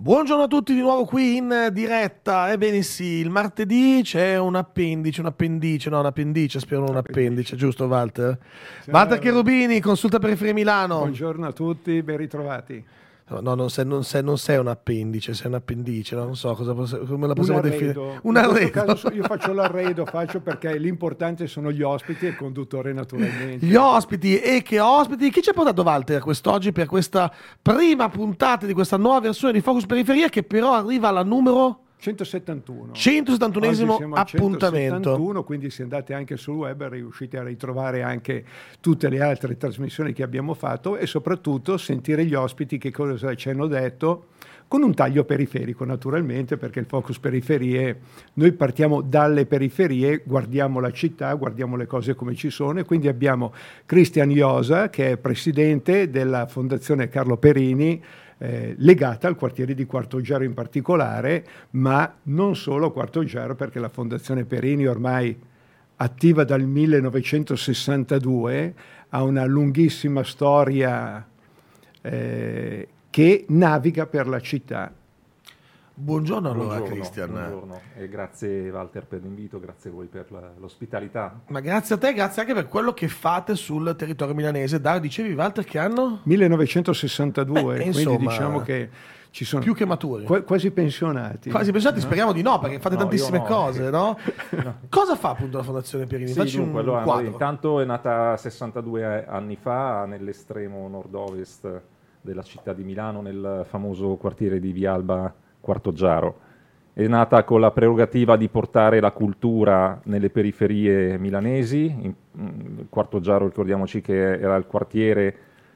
Buongiorno a tutti di nuovo qui in diretta. Ebbene sì, il martedì c'è un appendice, un appendice, no, un appendice, spero non un appendice, giusto Walter? Ciao. Walter Cherubini, consulta periferia Milano. Buongiorno a tutti, ben ritrovati. No, non sei, non, sei, non sei un appendice, sei un appendice, no? non so cosa posso, come la possiamo definire. Un arredo. Caso io faccio l'arredo, faccio perché l'importante sono gli ospiti e il conduttore naturalmente. Gli ospiti e che ospiti? Chi ci ha portato Walter quest'oggi per questa prima puntata di questa nuova versione di Focus Periferia che però arriva alla numero... 171. 171 appuntamento. 171, quindi se andate anche sul web riuscite a ritrovare anche tutte le altre trasmissioni che abbiamo fatto e soprattutto sentire gli ospiti che cosa ci hanno detto con un taglio periferico naturalmente perché il focus periferie, noi partiamo dalle periferie, guardiamo la città, guardiamo le cose come ci sono e quindi abbiamo Cristian Iosa che è presidente della Fondazione Carlo Perini eh, legata al quartiere di Quarto Giaro in particolare, ma non solo Quarto Giaro perché la Fondazione Perini ormai attiva dal 1962 ha una lunghissima storia eh, che naviga per la città. Buongiorno allora buongiorno, Cristian. Buongiorno e grazie Walter per l'invito, grazie a voi per l'ospitalità. Ma grazie a te, grazie anche per quello che fate sul territorio milanese. Dai, dicevi Walter che anno? 1962, Beh, quindi insomma, diciamo che ci sono più che maturi. Qu- quasi pensionati. Quasi pensionati, speriamo di no, perché fate No, tantissime no. cose, no? Cosa fa appunto la Fondazione Pierini? Sì, Facci dunque, un allora, quadro. intanto è nata 62 anni fa nell'estremo nord-ovest della città di Milano, nel famoso quartiere di Vialba Quarto Giaro. È nata con la prerogativa di portare la cultura nelle periferie milanesi. In, in Quarto Giaro, ricordiamoci che era il quartiere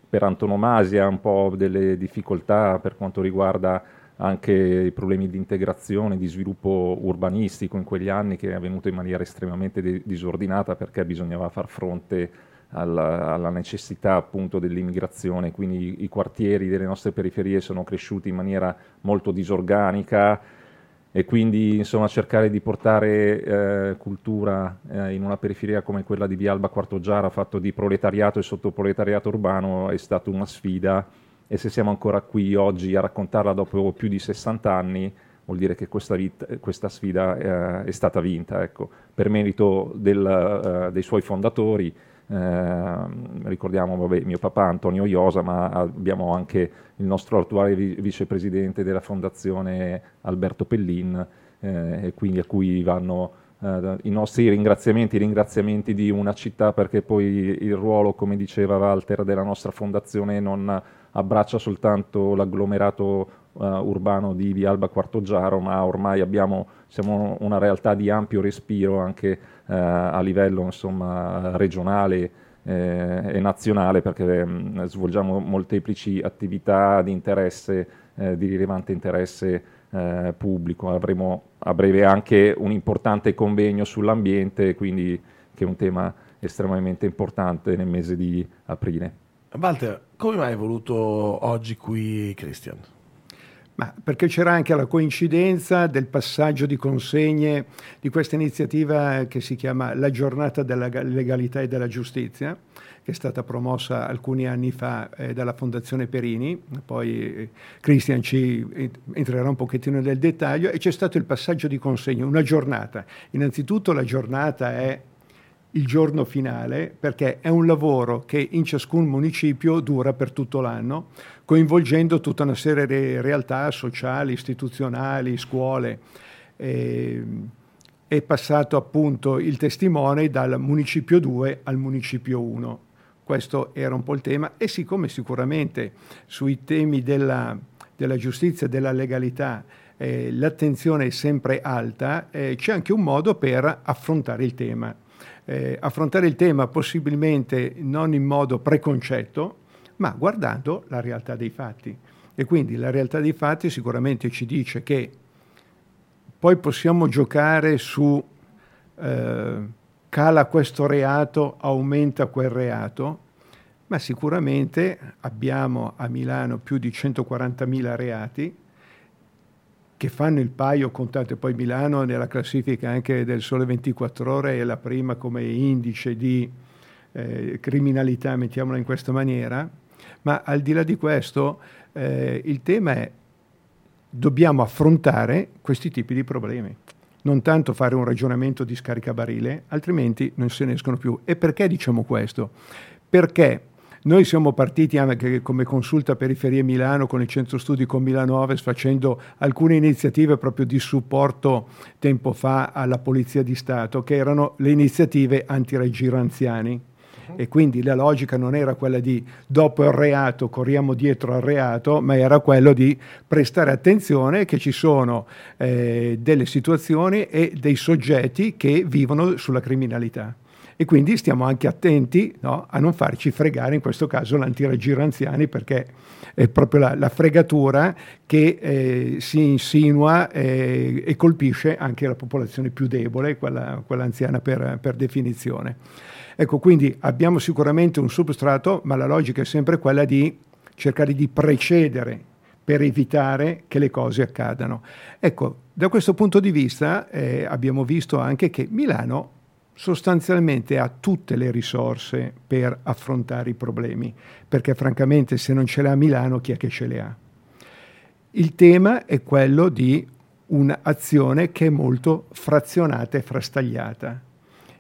per antonomasia, un po' delle difficoltà per quanto riguarda anche i problemi di integrazione, di sviluppo urbanistico in quegli anni che è avvenuto in maniera estremamente de- disordinata perché bisognava far fronte alla, alla necessità appunto dell'immigrazione, quindi i, quartieri delle nostre periferie sono cresciuti in maniera molto disorganica e quindi insomma cercare di portare eh, cultura eh, in una periferia come quella di Vialba Quarto Giara fatto di proletariato e sottoproletariato urbano è stata una sfida. E se siamo ancora qui oggi a raccontarla dopo più di 60 anni vuol dire che questa, vita, questa sfida eh, è stata vinta ecco, per merito del, eh, dei suoi fondatori eh, ricordiamo vabbè, mio papà Antonio Iosa, ma abbiamo anche il nostro attuale vi- vicepresidente della fondazione Alberto Pellin, eh, e quindi a cui vanno eh, i nostri ringraziamenti, i ringraziamenti di una città, perché poi il ruolo, come diceva Walter, della nostra fondazione non abbraccia soltanto l'agglomerato uh, urbano di Vialba Quarto Giaro, ma ormai abbiamo, siamo una realtà di ampio respiro anche a livello insomma, regionale eh, e nazionale, perché mh, svolgiamo molteplici attività di interesse, eh, di rilevante interesse eh, pubblico. Avremo a breve anche un importante convegno sull'ambiente, quindi che è un tema estremamente importante nel mese di aprile. Walter, come mai hai voluto oggi qui Christian? Ma perché c'era anche la coincidenza del passaggio di consegne di questa iniziativa che si chiama La giornata della legalità e della giustizia, che è stata promossa alcuni anni fa eh, dalla Fondazione Perini, poi eh, Christian ci entrerà un pochettino nel dettaglio, e c'è stato il passaggio di consegne, una giornata. Innanzitutto la giornata è il giorno finale perché è un lavoro che in ciascun municipio dura per tutto l'anno, coinvolgendo tutta una serie di realtà sociali, istituzionali, scuole. E, è passato appunto il testimone dal municipio 2 al municipio 1. Questo era un po' il tema e siccome sicuramente sui temi della, della giustizia e della legalità eh, l'attenzione è sempre alta, eh, c'è anche un modo per affrontare il tema eh, affrontare il tema possibilmente non in modo preconcetto, ma guardando la realtà dei fatti. E quindi la realtà dei fatti sicuramente ci dice che poi possiamo giocare su eh, cala questo reato, aumenta quel reato, ma sicuramente abbiamo a Milano più di 140.000 reati che fanno il paio, contate poi Milano nella classifica anche del Sole 24 Ore, è la prima come indice di eh, criminalità, mettiamola in questa maniera, ma al di là di questo eh, il tema è dobbiamo affrontare questi tipi di problemi. Non tanto fare un ragionamento di scaricabarile, altrimenti non se ne escono più. E perché diciamo questo? Perché noi siamo partiti anche come consulta periferie Milano con il centro studi con Milano Ovest facendo alcune iniziative proprio di supporto tempo fa alla Polizia di Stato che erano le iniziative anti-raggiro anziani. E quindi la logica non era quella di dopo il reato corriamo dietro al reato, ma era quello di prestare attenzione che ci sono eh, delle situazioni e dei soggetti che vivono sulla criminalità e quindi stiamo anche attenti no, a non farci fregare in questo caso l'antiraggiro anziani perché è proprio la, la fregatura che eh, si insinua eh, e colpisce anche la popolazione più debole, quella, quella anziana per, per definizione. Ecco, quindi abbiamo sicuramente un substrato, ma la logica è sempre quella di cercare di precedere per evitare che le cose accadano. Ecco, da questo punto di vista eh, abbiamo visto anche che Milano sostanzialmente ha tutte le risorse per affrontare i problemi, perché francamente se non ce l'ha Milano chi è che ce le ha? Il tema è quello di un'azione che è molto frazionata e frastagliata.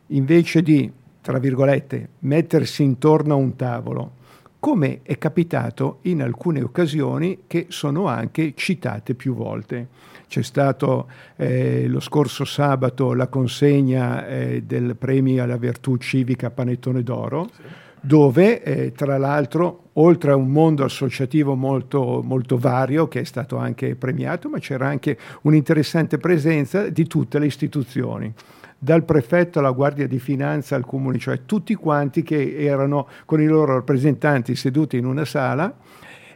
Invece di, tra virgolette, mettersi intorno a un tavolo, come è capitato in alcune occasioni che sono anche citate più volte c'è stato eh, lo scorso sabato la consegna eh, del premio alla virtù civica Panettone d'Oro, sì. dove eh, tra l'altro, oltre a un mondo associativo molto, molto vario, che è stato anche premiato, ma c'era anche un'interessante presenza di tutte le istituzioni dal prefetto alla Guardia di Finanza al comune, cioè tutti quanti che erano con i loro rappresentanti seduti in una sala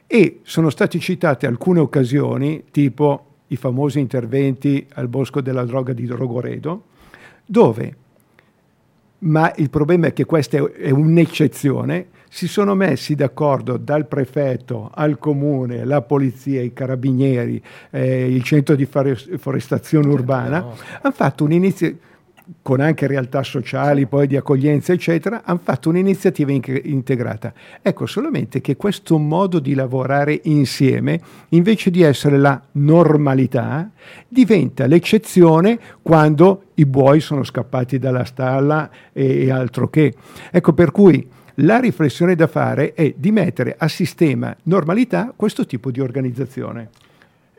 e sono state citate alcune occasioni tipo i famosi interventi al Bosco della Droga di Rogoredo, dove, ma il problema è che questa è un'eccezione, si sono messi d'accordo dal prefetto al comune, la polizia, i carabinieri, eh, il centro di forestazione urbana, hanno fatto un'iniziativa con anche realtà sociali, poi di accoglienza, eccetera, hanno fatto un'iniziativa in- integrata. Ecco solamente che questo modo di lavorare insieme, invece di essere la normalità, diventa l'eccezione quando i buoi sono scappati dalla stalla e altro che. Ecco per cui la riflessione da fare è di mettere a sistema normalità questo tipo di organizzazione.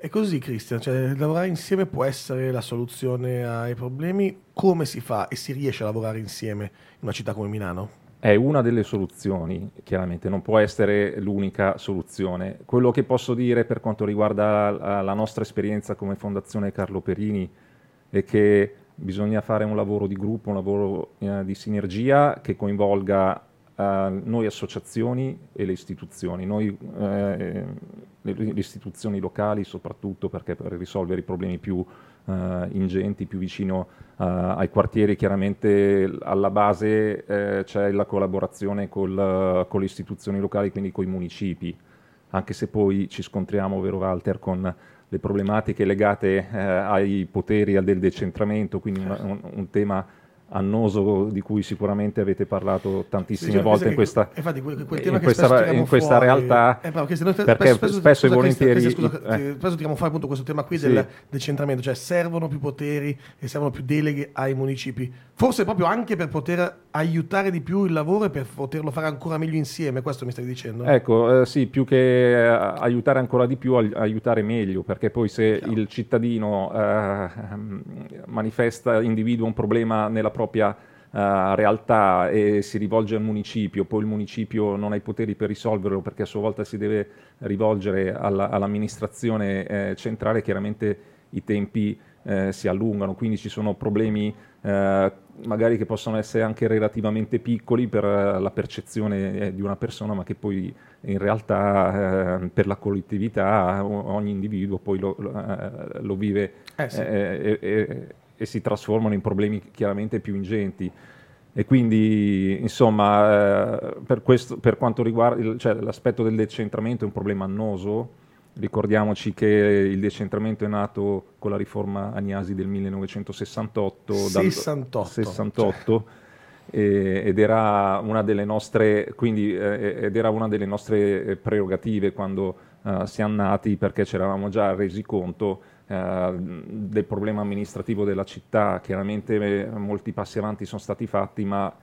È così, Cristian, cioè, lavorare insieme può essere la soluzione ai problemi. Come si fa e si riesce a lavorare insieme in una città come Milano? È una delle soluzioni, chiaramente, non può essere l'unica soluzione. Quello che posso dire per quanto riguarda la, nostra esperienza come Fondazione Carlo Perini è che bisogna fare un lavoro di gruppo, un lavoro eh, di sinergia che coinvolga eh, noi associazioni e le istituzioni. Noi eh, le, istituzioni locali soprattutto perché per risolvere i problemi più eh, ingenti, più vicino eh, ai quartieri, chiaramente alla base eh, c'è la collaborazione col, con le istituzioni locali, quindi con i municipi, anche se poi ci scontriamo, vero Walter, con le problematiche legate eh, ai poteri al del decentramento, quindi un, un, un tema annoso di cui sicuramente avete parlato tantissime sì, volte in questa, infatti, quel, quel in questa, in questa fuori, realtà eh, perché, perché spesso, spesso e volentieri scusa, eh. spesso tiriamo fuori appunto questo tema qui sì. del decentramento cioè servono più poteri e servono più deleghe ai municipi forse proprio anche per poter aiutare di più il lavoro e per poterlo fare ancora meglio insieme questo mi stai dicendo? ecco eh, sì più che eh, aiutare ancora di più aiutare meglio perché poi se Chiaro. il cittadino eh, manifesta individua un problema nella propria uh, realtà e si rivolge al municipio, poi il municipio non ha i poteri per risolverlo perché a sua volta si deve rivolgere alla, all'amministrazione eh, centrale, chiaramente i tempi eh, si allungano, quindi ci sono problemi eh, magari che possono essere anche relativamente piccoli per uh, la percezione eh, di una persona, ma che poi in realtà eh, per la collettività ogni individuo poi lo, lo, eh, vive eh, sì. e, e si trasformano in problemi chiaramente più ingenti. E quindi, insomma, eh, per, questo, per, quanto riguarda il, cioè, l'aspetto del decentramento è un problema annoso. Ricordiamoci che il decentramento è nato con la riforma Agnasi del 1968. 68. 68 cioè. ed, era una delle nostre, quindi, eh, ed era una delle nostre prerogative quando uh, siamo nati perché ci eravamo già resi conto uh, del problema amministrativo della città. Chiaramente eh, molti passi avanti sono stati fatti, ma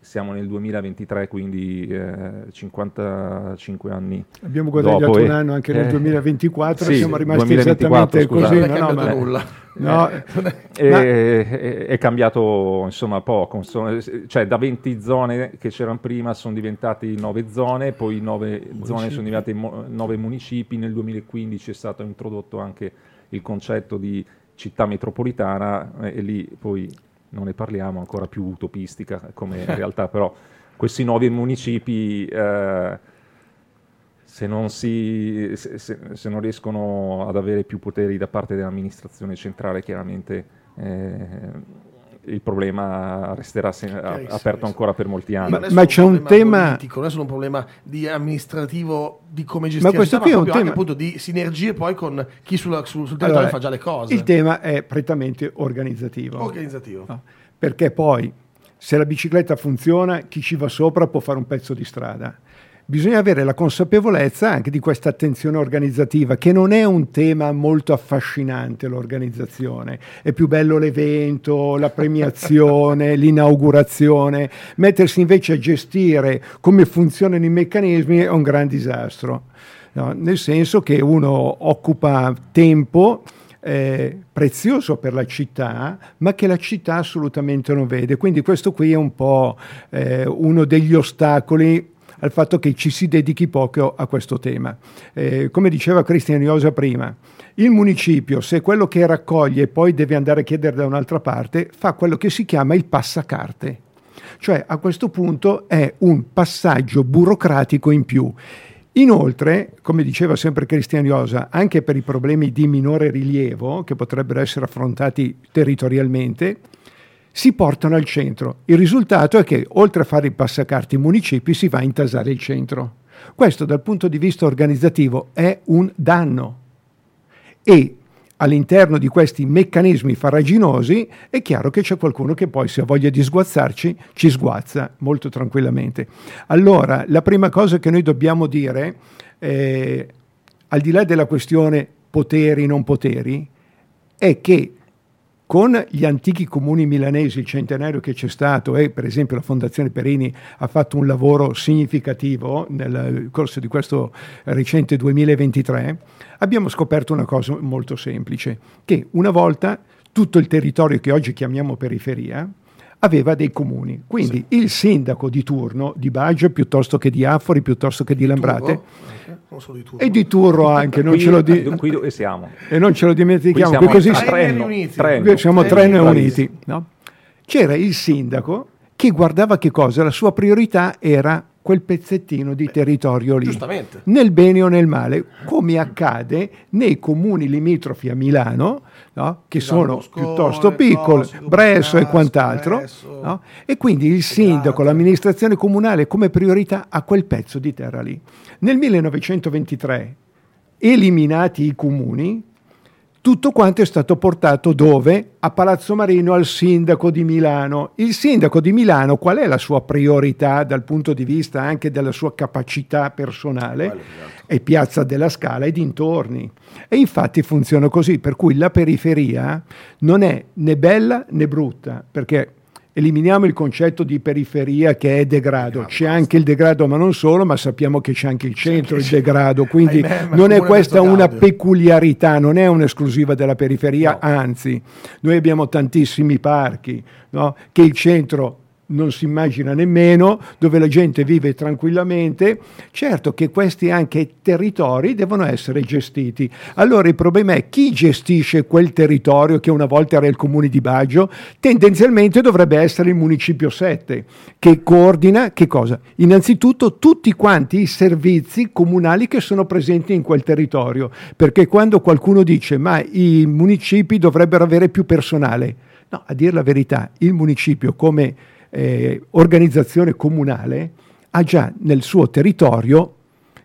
siamo nel 2023, quindi eh, 55 anni. Abbiamo guadagnato dopo, un anno anche nel 2024, sì, siamo rimasti 2024, esattamente scusate. così. Non è no, cambiato ma- nulla. no, è, ma- è- è cambiato insomma poco, insomma, cioè da 20 zone che c'erano prima sono diventati 9 zone, poi 9 zone sono diventate 9 municipi, nel 2015 è stato introdotto anche il concetto di città metropolitana eh, e lì poi non ne parliamo, ancora più utopistica come realtà, però questi nuovi municipi eh, se, non si, se, se- non riescono ad avere più poteri da parte dell'amministrazione centrale, chiaramente eh, il problema resterà se- a- Chiarissimo, aperto ancora per molti anni. non è Ma solo c'è un problema tema- politico, non è solo un problema di amministrativo di come gestire Ma questo la qui è un proprio anche tema- appunto di sinergie poi con chi sulla- sul, sul territorio Allora, fa già le cose. Il tema è prettamente organizzativo. organizzativo. No, Perché poi, se la bicicletta funziona, chi ci va sopra può fare un pezzo di strada. Bisogna avere la consapevolezza anche di questa attenzione organizzativa, che non è un tema molto affascinante l'organizzazione. È più bello l'evento, la premiazione, l'inaugurazione. Mettersi invece a gestire come funzionano i meccanismi è un gran disastro. No, nel senso che uno occupa tempo eh, prezioso per la città, ma che la città assolutamente non vede. Quindi questo qui è un po' eh, uno degli ostacoli al fatto che ci si dedichi poco a questo tema. Eh, come diceva Cristian Iosa prima, il municipio, se quello che raccoglie poi deve andare a chiedere da un'altra parte, fa quello che si chiama il passacarte. Cioè a questo punto è un passaggio burocratico in più. Inoltre, come diceva sempre Cristian Iosa, anche per i problemi di minore rilievo, che potrebbero essere affrontati territorialmente, si portano al centro. Il risultato è che, oltre a fare i passacarti i municipi, si va a intasare il centro. Questo, dal punto di vista organizzativo, è un danno. E all'interno di questi meccanismi farraginosi è chiaro che c'è qualcuno che poi se ha voglia di sguazzarci ci sguazza molto tranquillamente. Allora, la prima cosa che noi dobbiamo dire, eh, al di là della questione poteri non poteri, è che con gli antichi comuni milanesi, il centenario che c'è stato e per esempio la Fondazione Perini ha fatto un lavoro significativo nel corso di questo recente 2023, abbiamo scoperto una cosa molto semplice, che una volta tutto il territorio che oggi chiamiamo periferia aveva dei comuni. Quindi il sindaco di turno di Baggio piuttosto che di Affori, piuttosto che di Lambrate Turbo, anche, non solo di turbo. e di Turro anche, non qui, ce lo di- qui dove siamo? e non ce lo dimentichiamo, Qui siamo così a Trenno, Uniti. Trenno. Qui siamo tre ne bravissimi. uniti. no? C'era il sindaco che guardava che cosa? La sua priorità era quel pezzettino di territorio lì. Giustamente. Nel bene o nel male, come accade nei comuni limitrofi a Milano, no? che Esatto, sono Moscone, piuttosto piccoli, Bresso e quant'altro, Bresso. no? e quindi il sindaco, l'amministrazione comunale come priorità ha quel pezzo di terra lì. Nel 1923, eliminati i comuni, tutto quanto è stato portato dove? A Palazzo Marino al sindaco di Milano. Il sindaco di Milano qual è la sua priorità dal punto di vista anche della sua capacità personale? È Piazza della Scala e dintorni. E infatti funziona così, per cui la periferia non è né bella né brutta, perché eliminiamo il concetto di periferia che è degrado. C'è anche il degrado, ma non solo, ma sappiamo che c'è anche il centro, il degrado, quindi Ahimè, non è questa una peculiarità, non è un'esclusiva della periferia, anzi, noi abbiamo tantissimi parchi, no? che il centro non si immagina nemmeno, dove la gente vive tranquillamente. Certo che questi anche territori devono essere gestiti. Allora il problema è chi gestisce quel territorio che una volta era il comune di Baggio, tendenzialmente dovrebbe essere il municipio 7, che coordina che cosa? Innanzitutto tutti quanti i servizi comunali che sono presenti in quel territorio, perché quando qualcuno dice ma i municipi dovrebbero avere più personale, no, a dire la verità, il municipio come eh, organizzazione comunale ha già nel suo territorio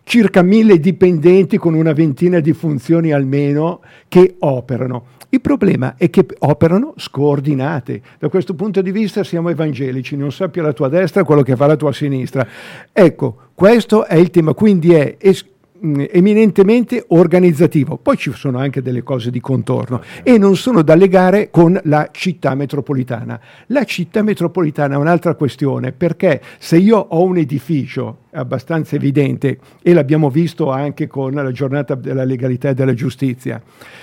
circa mille dipendenti con una ventina di funzioni almeno che operano. Il problema è che operano scoordinate. Da questo punto di vista siamo evangelici, non sappia la tua destra quello che fa la tua sinistra. Ecco, questo è il tema, quindi è es- eminentemente organizzativo, poi ci sono anche delle cose di contorno e non sono da legare con la città metropolitana. La città metropolitana è un'altra questione perché se io ho un edificio abbastanza evidente e l'abbiamo visto anche con la giornata della legalità e della giustizia,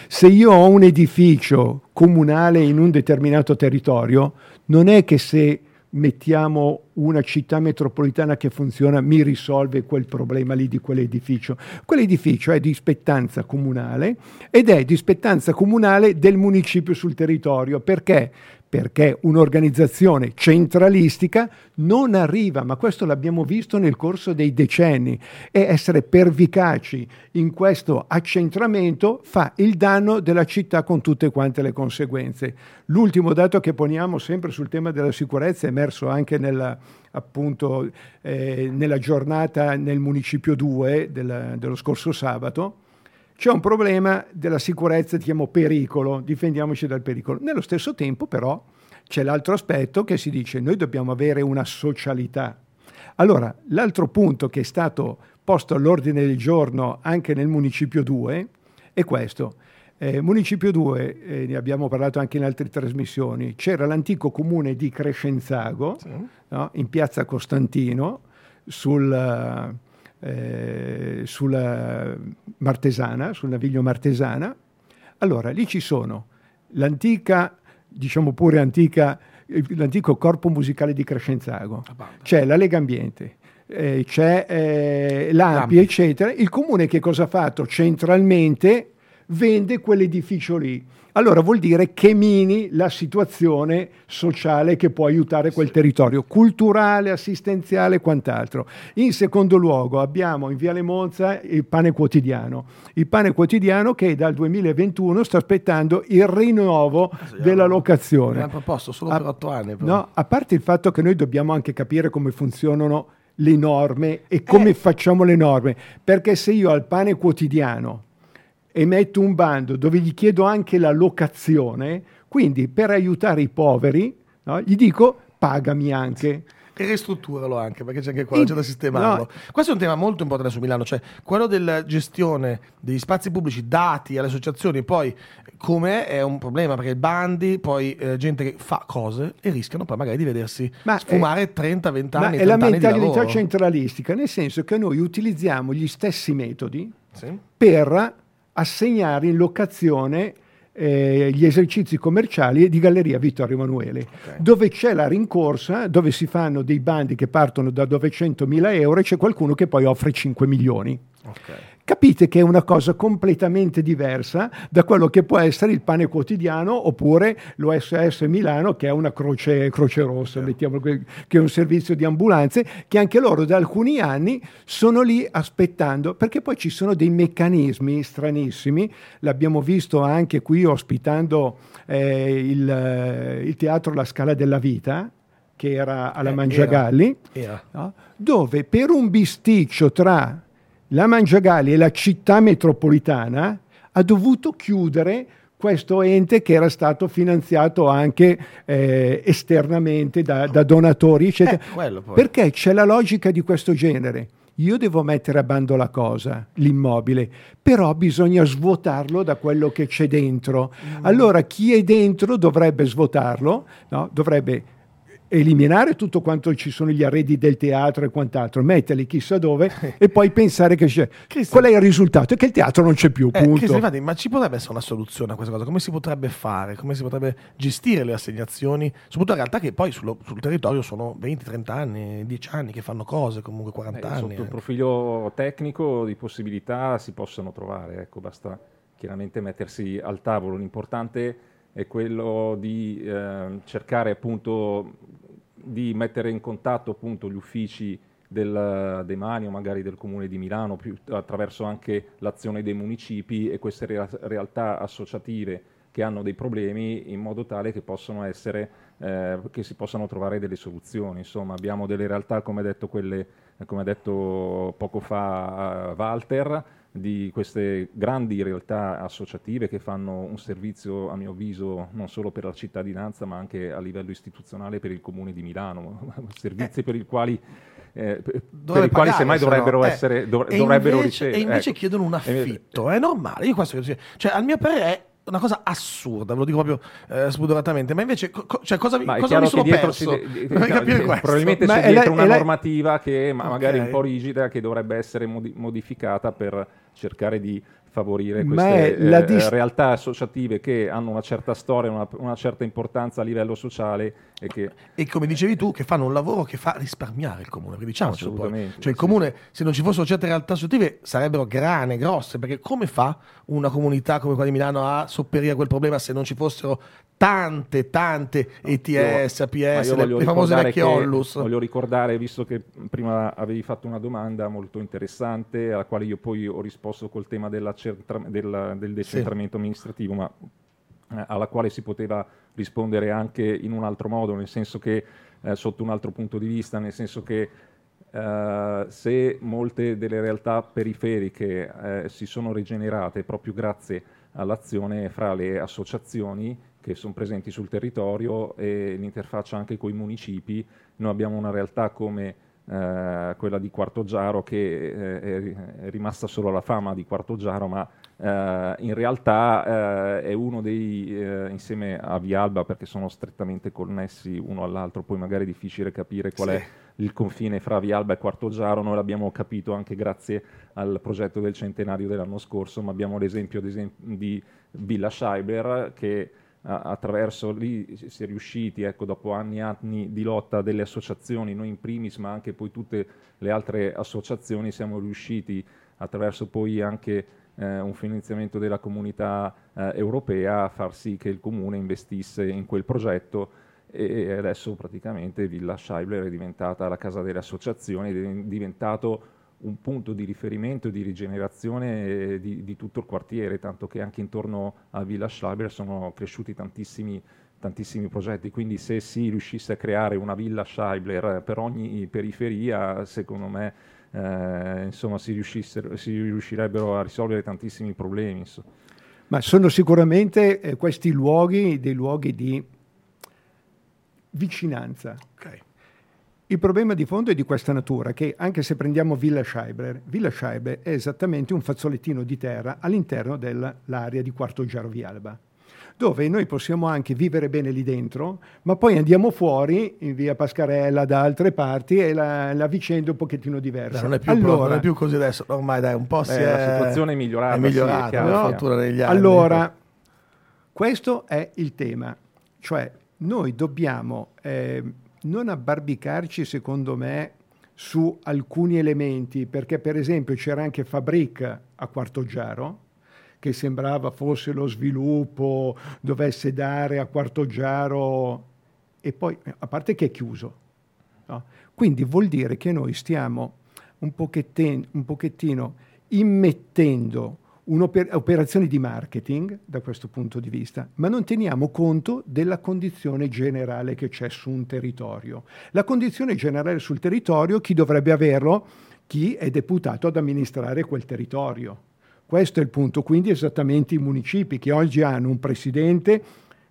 se io ho un edificio comunale in un determinato territorio, non è che se mettiamo una città metropolitana che funziona, mi risolve quel problema lì di quell'edificio. Quell'edificio è di spettanza comunale ed è di spettanza comunale del municipio sul territorio. Perché? Perché un'organizzazione centralistica non arriva, ma questo l'abbiamo visto nel corso dei decenni, e essere pervicaci in questo accentramento fa il danno della città con tutte quante le conseguenze. L'ultimo dato che poniamo sempre sul tema della sicurezza emerso anche nella, appunto, eh, nella giornata nel Municipio 2 del, dello scorso sabato, c'è un problema della sicurezza, chiamo pericolo, difendiamoci dal pericolo. Nello stesso tempo però c'è l'altro aspetto che si dice noi dobbiamo avere una socialità. Allora, l'altro punto che è stato posto all'ordine del giorno anche nel Municipio 2 è questo. Eh, Municipio 2, eh, ne abbiamo parlato anche in altre trasmissioni, c'era l'antico comune di Crescenzago, sì. no? in piazza Costantino, sul, eh, sulla Martesana, sul naviglio Martesana. Allora, lì ci sono l'antica, diciamo pure antica, l'antico corpo musicale di Crescenzago, c'è la Lega Ambiente, eh, c'è eh, l'AMPI, eccetera. Il comune che cosa ha fatto? Centralmente vende quell'edificio lì allora vuol dire che mini la situazione sociale che può aiutare quel territorio, culturale, assistenziale e quant'altro. In secondo luogo abbiamo in Viale Monza il pane quotidiano, il pane quotidiano che dal 2021 sta aspettando il rinnovo della locazione. Abbiamo proposto solo per otto anni. Però. No, a parte il fatto che noi dobbiamo anche capire come funzionano le norme e come eh. facciamo le norme, perché se io al pane quotidiano emetto un bando dove gli chiedo anche la locazione, quindi per aiutare i poveri, no, gli dico pagami anche. E ristrutturalo anche, perché c'è anche quello, c'è da sistemarlo. No. Questo è un tema molto importante su Milano, cioè quello della gestione degli spazi pubblici dati alle associazioni, poi come è un problema, perché bandi, poi eh, gente che fa cose e rischiano poi magari di vedersi ma sfumare 30-20 anni. È la mentalità centralistica, nel senso che noi utilizziamo gli stessi metodi sì. per assegnare in locazione eh, gli esercizi commerciali di Galleria Vittorio Emanuele, okay. dove c'è la rincorsa, dove si fanno dei bandi che partono da 900.000 euro e c'è qualcuno che poi offre 5 milioni. Okay capite che è una cosa completamente diversa da quello che può essere il pane quotidiano oppure l'OSS Milano che è una croce, croce rossa, mettiamo, che è un servizio di ambulanze, che anche loro da alcuni anni sono lì aspettando, perché poi ci sono dei meccanismi stranissimi, l'abbiamo visto anche qui ospitando eh, il, il teatro La Scala della Vita, che era alla eh, Mangiagalli, era, era. No? dove per un bisticcio tra la Mangiagali e la città metropolitana ha dovuto chiudere questo ente che era stato finanziato anche eh, esternamente da, da, donatori, eccetera. Eh, Perché c'è la logica di questo genere. Io devo mettere a bando la cosa, l'immobile, però bisogna svuotarlo da quello che c'è dentro. Mm. Allora chi è dentro dovrebbe svuotarlo, no? dovrebbe eliminare tutto quanto ci sono gli arredi del teatro e quant'altro, metterli chissà dove e poi pensare che c'è. Qual è il risultato? È che il teatro non c'è più. Eh, infatti, ma ci potrebbe essere una soluzione a questa cosa? Come si potrebbe fare? Come si potrebbe gestire le assegnazioni? Soprattutto in realtà che poi sullo, sul territorio sono 20-30 anni, 10 anni che fanno cose, comunque 40 eh, anni. Sotto il eh. profilo tecnico di possibilità si possono trovare, ecco, basta chiaramente mettersi al tavolo. L'importante è quello di eh, cercare appunto di mettere in contatto appunto gli uffici del Demanio, magari del Comune di Milano, più, attraverso anche l'azione dei municipi e queste re- realtà associative che hanno dei problemi in modo tale che, essere, eh, che si possano trovare delle soluzioni. Insomma, abbiamo delle realtà, come ha detto, detto poco fa uh, Walter, di queste grandi realtà associative che fanno un servizio, a mio avviso, non solo per la cittadinanza, ma anche a livello istituzionale per il Comune di Milano, servizi eh. per i quali eh, per i quali semmai dovrebbero, no. Eh, essere, dov- dovrebbero ricevere. E invece ecco. chiedono un affitto, è normale. Io questo, cioè, al mio parere è una cosa assurda, ve lo dico proprio eh, spudoratamente, ma invece co- cioè, cosa, ma cosa mi sono perso? Di, di, probabilmente ma c'è dietro la, una normativa che ma okay. magari un po' rigida che dovrebbe essere modi- modificata per cercare di favorire queste eh, realtà associative che hanno una certa storia, una, una, certa importanza a livello sociale e che... E come dicevi tu, che fanno un lavoro che fa risparmiare il comune, diciamo Assolutamente. Cioè il comune, se non ci fossero certe realtà associative, sarebbero grane, grosse, perché come fa una comunità come quella di Milano a sopperire a quel problema se non ci fossero tante, tante ETS, APS, le, le famose vecchie Ollus. Voglio ricordare, visto che prima avevi fatto una domanda molto interessante, alla quale io poi ho risposto col tema del, del, decentramento sì. amministrativo, ma eh, alla quale si poteva rispondere anche in un altro modo, nel senso che eh, sotto un altro punto di vista, nel senso che eh, se molte delle realtà periferiche eh, si sono rigenerate proprio grazie all'azione fra le associazioni, che sono presenti sul territorio e l'interfaccia anche con i municipi. Noi abbiamo una realtà come eh, quella di Quartoggiaro che eh, è rimasta solo la fama di Quartoggiaro, ma eh, in realtà eh, è uno dei, eh, insieme a Vialba, perché sono strettamente connessi uno all'altro, poi magari è difficile capire qual sì. è il confine fra Vialba e Quartoggiaro, noi l'abbiamo capito anche grazie al progetto del centenario dell'anno scorso, ma abbiamo l'esempio di Villa Scheiber che attraverso lì si è riusciti, ecco, dopo anni e anni di lotta delle associazioni, noi in primis, ma anche poi tutte le altre associazioni, siamo riusciti attraverso poi anche eh, un finanziamento della comunità eh, europea a far sì che il comune investisse in quel progetto e adesso praticamente Villa Scheibler è diventata la casa delle associazioni, è diventato un punto di riferimento e di rigenerazione di, di, tutto il quartiere, tanto che anche intorno a Villa Schreiber sono cresciuti tantissimi, tantissimi progetti, quindi se si riuscisse a creare una Villa Scheibler per ogni periferia, secondo me eh, insomma, si, si, riuscirebbero a risolvere tantissimi problemi. Insomma. Ma sono sicuramente eh, questi luoghi dei luoghi di vicinanza. Okay. Il problema di fondo è di questa natura, che anche se prendiamo Villa Scheibler, Villa Scheibler è esattamente un fazzolettino di terra all'interno dell'area di Quarto Giaro Vialba, dove noi possiamo anche vivere bene lì dentro, ma poi andiamo fuori in via Pascarella da altre parti e la, la vicenda è un pochettino diversa. non, è più, allora, non è più così adesso, ormai dai, un po' si è... La situazione è migliorata. È migliorata, sì, è chiaro, no? negli anni. Allora, questo è il tema, cioè noi dobbiamo... Eh, non abbarbicarci, secondo me, su alcuni elementi, perché per esempio c'era anche Fabric a Quartoggiaro, che sembrava fosse lo sviluppo, dovesse dare a Quartoggiaro, e poi, a parte che è chiuso. No? Quindi vuol dire che noi stiamo un pochettino, un pochettino immettendo un'operazione di marketing da questo punto di vista, ma non teniamo conto della condizione generale che c'è su un territorio. La condizione generale sul territorio, chi dovrebbe averlo? Chi è deputato ad amministrare quel territorio. Questo è il punto, quindi esattamente i municipi che oggi hanno un presidente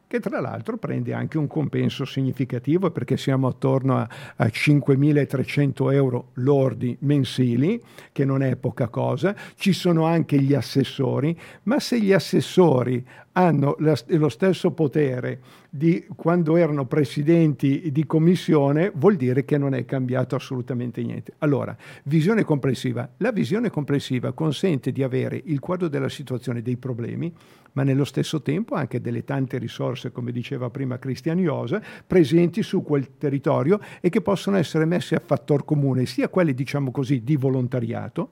che tra l'altro prende anche un compenso significativo perché siamo attorno a, a 5.300 euro lordi mensili, che non è poca cosa. Ci sono anche gli assessori, ma se gli assessori hanno lo stesso potere di quando erano presidenti di commissione, vuol dire che non è cambiato assolutamente niente. Allora, visione complessiva. La visione complessiva consente di avere il quadro della situazione dei problemi, ma nello stesso tempo anche delle tante risorse, come diceva prima Cristian Iosa, presenti su quel territorio e che possono essere messe a fattor comune, sia quelle, diciamo così, di volontariato,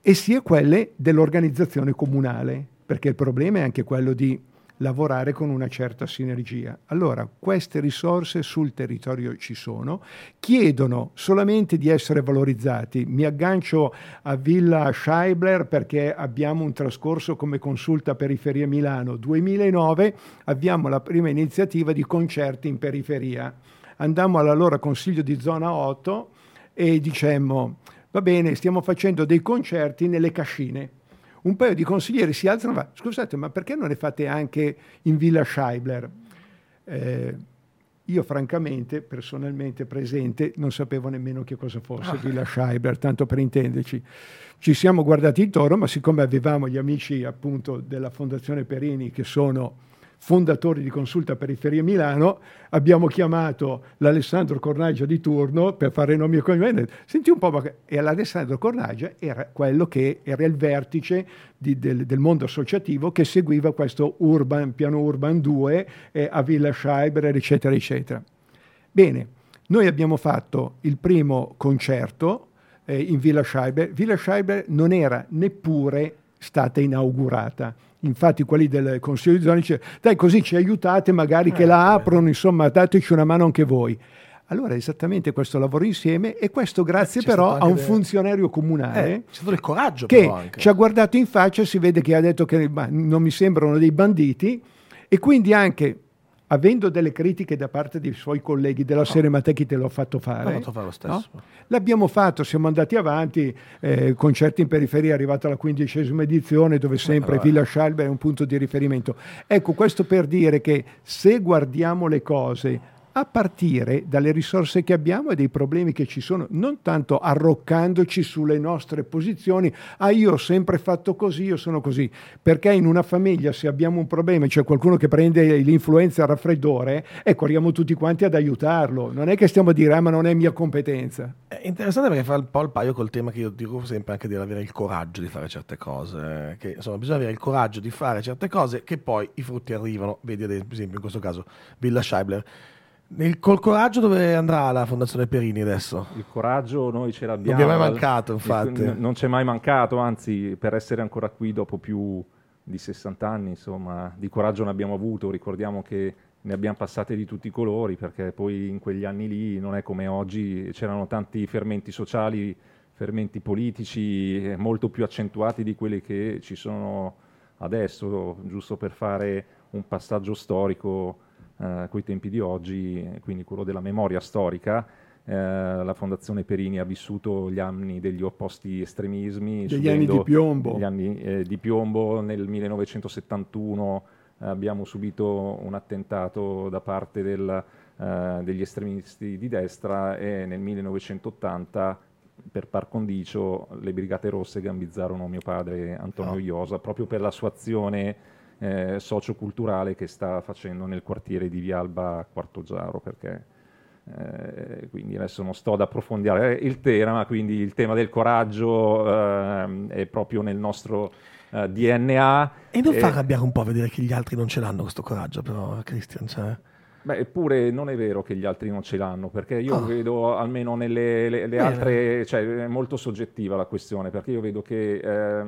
e sia quelle dell'organizzazione comunale, perché il problema è anche quello di lavorare con una certa sinergia. Allora, queste risorse sul territorio ci sono, chiedono solamente di essere valorizzati. Mi aggancio a Villa Scheibler perché abbiamo un trascorso come consulta Periferia Milano 2009, abbiamo la prima iniziativa di concerti in periferia. Andammo all'allora Consiglio di Zona 8 e dicemmo va bene, stiamo facendo dei concerti nelle cascine. Un paio di consiglieri si alzano e va, scusate, ma perché non ne fate anche in Villa Scheibler? Eh, io francamente, personalmente presente, non sapevo nemmeno che cosa fosse ah. Villa Scheibler, tanto per intenderci. Ci siamo guardati intorno, ma siccome avevamo gli amici appunto della Fondazione Perini che sono fondatori di Consulta Periferia Milano, abbiamo chiamato l'Alessandro Cornaggia di turno per fare nomi e cognomi. Senti un po', e l'Alessandro Cornaggia era quello che era il vertice di, del, del, mondo associativo che seguiva questo urban, piano Urban 2 eh, a Villa Scheiber, eccetera, eccetera. Bene, noi abbiamo fatto il primo concerto eh, in Villa Scheiber. Villa Scheiber non era neppure stata inaugurata infatti quelli del Consiglio di zona dice dai così ci aiutate magari che la eh, aprono, insomma dateci una mano anche voi. Allora esattamente questo lavoro insieme e questo grazie però a un del... funzionario comunale eh, c'è stato il coraggio che ci ha guardato in faccia, si vede che ha detto che non mi sembrano dei banditi e quindi anche avendo delle critiche da parte dei suoi colleghi della serie ma te chi te l'ho fatto fare? L'ho fatto fare lo stesso. No? L'abbiamo fatto, siamo andati avanti, eh, concerti in periferia, è arrivata la quindicesima edizione dove sempre allora. Villa Scialba è un punto di riferimento. Ecco, questo per dire che se guardiamo le cose a partire dalle risorse che abbiamo e dei problemi che ci sono, non tanto arroccandoci sulle nostre posizioni, ah io ho sempre fatto così, io sono così, perché in una famiglia se abbiamo un problema c'è qualcuno che prende l'influenza al raffreddore e corriamo tutti quanti ad aiutarlo, non è che stiamo a dire ah ma non è mia competenza. È interessante perché fa un po' il paio col tema che io dico sempre anche di avere il coraggio di fare certe cose, che insomma bisogna avere il coraggio di fare certe cose che poi i frutti arrivano, vedi ad esempio in questo caso Villa Scheibler il, col coraggio dove andrà la Fondazione Perini adesso? Il coraggio noi ce l'abbiamo. Non vi è mai mancato, infatti. Il, non ci è mai mancato, anzi, per essere ancora qui dopo più di 60 anni, insomma, di coraggio ne abbiamo avuto. Ricordiamo che ne abbiamo passate di tutti i colori, perché poi in quegli anni lì non è come oggi, c'erano tanti fermenti sociali, fermenti politici molto più accentuati di quelli che ci sono adesso, giusto per fare un passaggio storico eh, coi tempi di oggi, quindi quello della memoria storica. Eh, la Fondazione Perini ha vissuto gli anni degli opposti estremismi. Degli anni di piombo. Gli anni eh, di piombo nel 1971 abbiamo subito un attentato da parte del, eh, degli estremisti di destra e nel 1980 per par condicio le Brigate Rosse gambizzarono mio padre Antonio oh. Iosa proprio per la sua azione eh, socioculturale che sta facendo nel quartiere di Vialba Quarto Giaro, perché eh, quindi adesso non sto ad approfondire il tema, quindi il tema del coraggio eh, è proprio nel nostro eh, DNA. E non fa arrabbiare un po' vedere che gli altri non ce l'hanno questo coraggio, però, Christian. Cioè... Beh, eppure non è vero che gli altri non ce l'hanno, perché io oh. vedo almeno nelle le, le altre, cioè è molto soggettiva la questione, perché io vedo che eh,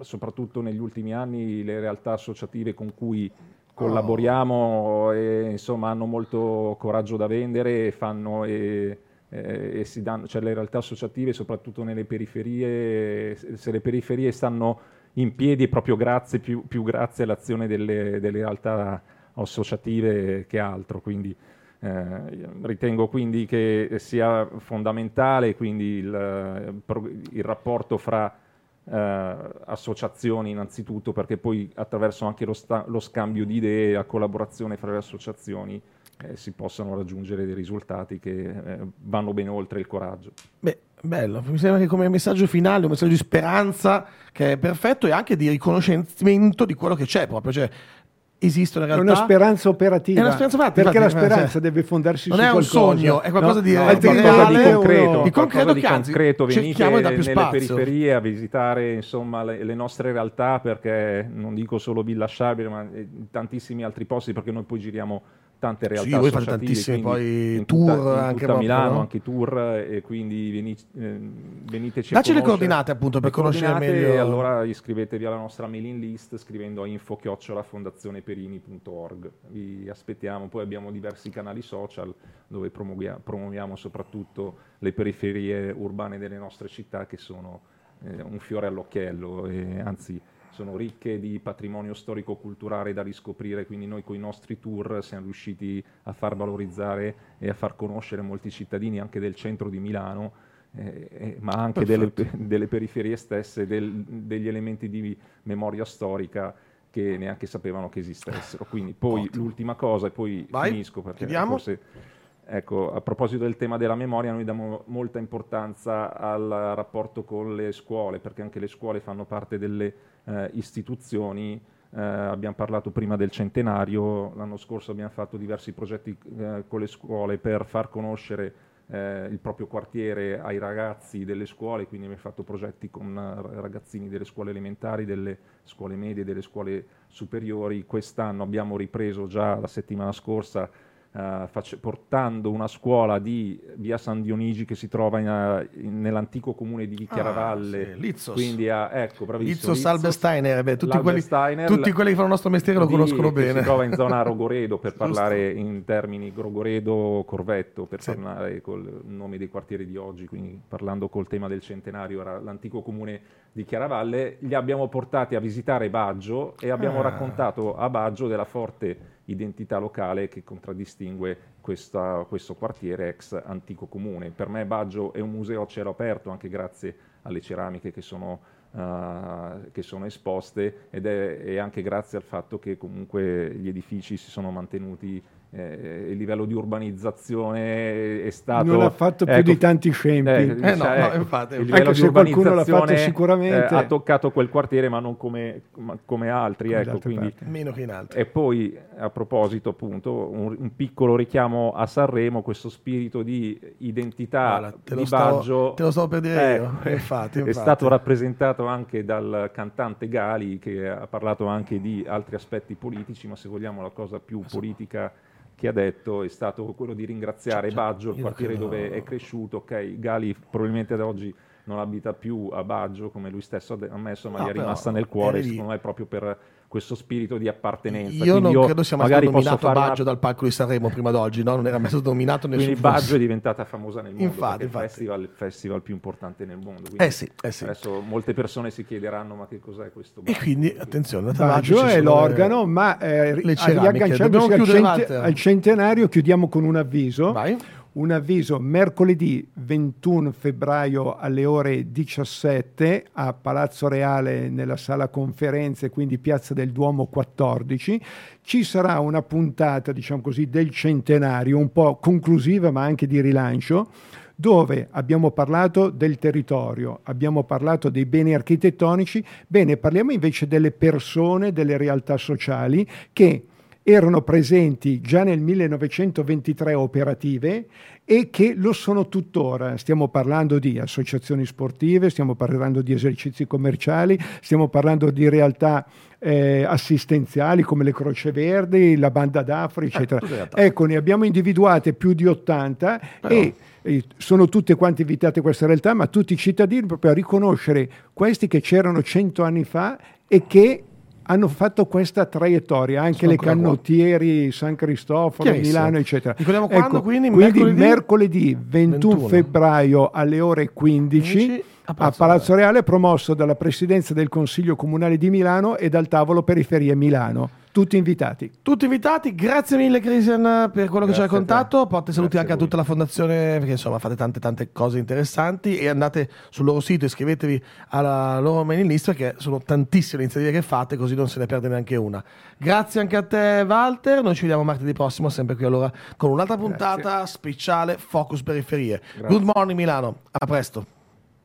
soprattutto negli ultimi anni le realtà associative con cui collaboriamo oh. e, insomma, hanno molto coraggio da vendere e fanno... E, e si danno, cioè le realtà associative, soprattutto nelle periferie, se le periferie stanno in piedi è proprio grazie, più, più grazie all'azione delle, delle realtà associative che altro. Quindi, eh, ritengo quindi che sia fondamentale quindi il, il rapporto fra eh, associazioni innanzitutto perché poi attraverso anche lo, sta- lo scambio di idee, la collaborazione fra le associazioni eh, si possano raggiungere dei risultati che eh, vanno ben oltre il coraggio. Beh, bello, mi sembra che come messaggio finale, un messaggio di speranza che è perfetto e anche di riconoscimento di quello che c'è proprio, cioè esistono in realtà. È una speranza operativa. È una speranza operativa. Perché la speranza cioè, deve fondarsi non su qualcosa. Non è un sogno, è qualcosa no, di, no, è qualcosa di concreto. Di concreto, di concreto. Venite nelle spazio. periferie a visitare insomma, le, le, nostre realtà perché non dico solo Villa Sciabile ma tantissimi altri posti perché noi poi giriamo tante realtà sì, voi fate tantissimi poi tour tutta, anche tutta Milano, no? anche tour e quindi veni, eh, veniteci Dacci le coordinate appunto per conoscere meglio. E allora iscrivetevi alla nostra mailing list scrivendo a info-fondazioneperini.org. Vi aspettiamo, poi abbiamo diversi canali social dove promuoviamo soprattutto le periferie urbane delle nostre città che sono eh, un fiore all'occhiello e anzi sono ricche di patrimonio storico-culturale da riscoprire, quindi noi con i nostri tour siamo riusciti a far valorizzare e a far conoscere molti cittadini anche del centro di Milano eh, eh, ma anche delle, delle, periferie stesse, del, degli elementi di memoria storica che neanche sapevano che esistessero. Quindi poi Ottimo. l'ultima cosa, e poi Vai, finisco perché forse Ecco, a proposito del tema della memoria, noi diamo molta importanza al rapporto con le scuole, perché anche le scuole fanno parte delle eh, istituzioni. Eh, abbiamo parlato prima del centenario, l'anno scorso abbiamo fatto diversi progetti eh, con le scuole per far conoscere eh, il proprio quartiere ai ragazzi delle scuole, quindi abbiamo fatto progetti con eh, ragazzini delle scuole elementari, delle scuole medie, delle scuole superiori. Quest'anno abbiamo ripreso già la settimana scorsa Uh, face, portando una scuola di via San Dionigi che si trova in, uh, in, nell'antico comune di Chiaravalle. Ah, sì, Lizzos. Quindi a, ecco, bravissimo. Lizzos Albesteiner, beh, tutti, quelli, tutti quelli che fanno il nostro mestiere lo conoscono bene. Si trova in zona Rogoredo per parlare in termini Rogoredo-Corvetto, per sì. parlare col nome dei quartieri di oggi, quindi parlando col tema del centenario, era l'antico comune di Chiaravalle. Li abbiamo portati a visitare Baggio e abbiamo ah. raccontato a Baggio della forte identità locale che contraddistingue questa, questo quartiere ex antico comune. Per me Baggio è un museo a cielo aperto anche grazie alle ceramiche che sono, uh, che sono esposte ed è, è, anche grazie al fatto che comunque gli edifici si sono mantenuti eh, il livello di urbanizzazione è stato... Non ha fatto più ecco, di tanti scempi. Eh, eh, no, no, ecco, infatti, il anche se qualcuno l'ha fatto sicuramente... Eh, ha toccato quel quartiere ma non come, come altri. Come ecco, quindi, Meno che in altri. E poi a proposito appunto un, un, piccolo richiamo a Sanremo, questo spirito di identità Guarda, di stavo, Baggio... Te lo stavo per dire io, ecco, infatti, infatti. È stato rappresentato anche dal cantante Gali che ha parlato anche di altri aspetti politici, ma se vogliamo la cosa più politica che ha detto è stato quello di ringraziare cioè, Baggio, il quartiere dove è cresciuto. Ok, Gali probabilmente ad oggi non abita più a Baggio, come lui stesso ha ammesso, ma no, gli è rimasta nel cuore, secondo me, proprio per questo spirito di appartenenza. Io Quindi non credo sia mai stato nominato Baggio una... dal palco di Sanremo prima d'oggi, no? non era mai stato nominato nessuno. Quindi Baggio è diventata famosa nel mondo, infatti, infatti. È il festival, il festival, più importante nel mondo. Eh sì, eh sì. Adesso molte persone si chiederanno ma che cos'è questo Baggio? E quindi, attenzione, Baggio, Baggio è l'organo, le... ma eh, riagganciandosi al, cent- al centenario chiudiamo con un avviso. Vai un avviso mercoledì 21 febbraio alle ore 17 a Palazzo Reale nella sala conferenze, quindi Piazza del Duomo 14. Ci sarà una puntata, diciamo così, del centenario, un po' conclusiva ma anche di rilancio dove abbiamo parlato del territorio, abbiamo parlato dei beni architettonici, bene, parliamo invece delle persone, delle realtà sociali che erano presenti già nel 1923 operative e che lo sono tuttora. Stiamo parlando di associazioni sportive, stiamo parlando di esercizi commerciali, stiamo parlando di realtà eh, assistenziali come le Croce Verdi, la Banda d'Afri, eh, eccetera. Eh, ecco, ne abbiamo individuate più di 80 Però... e sono tutte quante invitate a questa realtà, ma tutti i cittadini proprio a riconoscere questi che c'erano cento anni fa e che hanno fatto questa traiettoria, anche Sono le cannottieri San Cristoforo, Milano, eccetera. Ricordiamo ecco, quando? Quindi, quindi mercoledì, mercoledì 21, 21, febbraio alle ore 15, 15 a, Palazzo, a Palazzo Reale, promosso dalla Presidenza del Consiglio Comunale di Milano e dal tavolo Periferie Milano. Tutti invitati. Tutti invitati, grazie mille Christian per quello grazie che ci hai raccontato. Porte saluti anche a, a, tutta la fondazione perché insomma fate tante tante cose interessanti e andate sul loro sito, iscrivetevi alla loro mailing list perché sono tantissime le iniziative che fate così non se ne perde neanche una. Grazie anche a te Walter, noi ci vediamo martedì prossimo sempre qui allora con un'altra puntata grazie. speciale Focus Periferie. Grazie. Good morning Milano, a presto.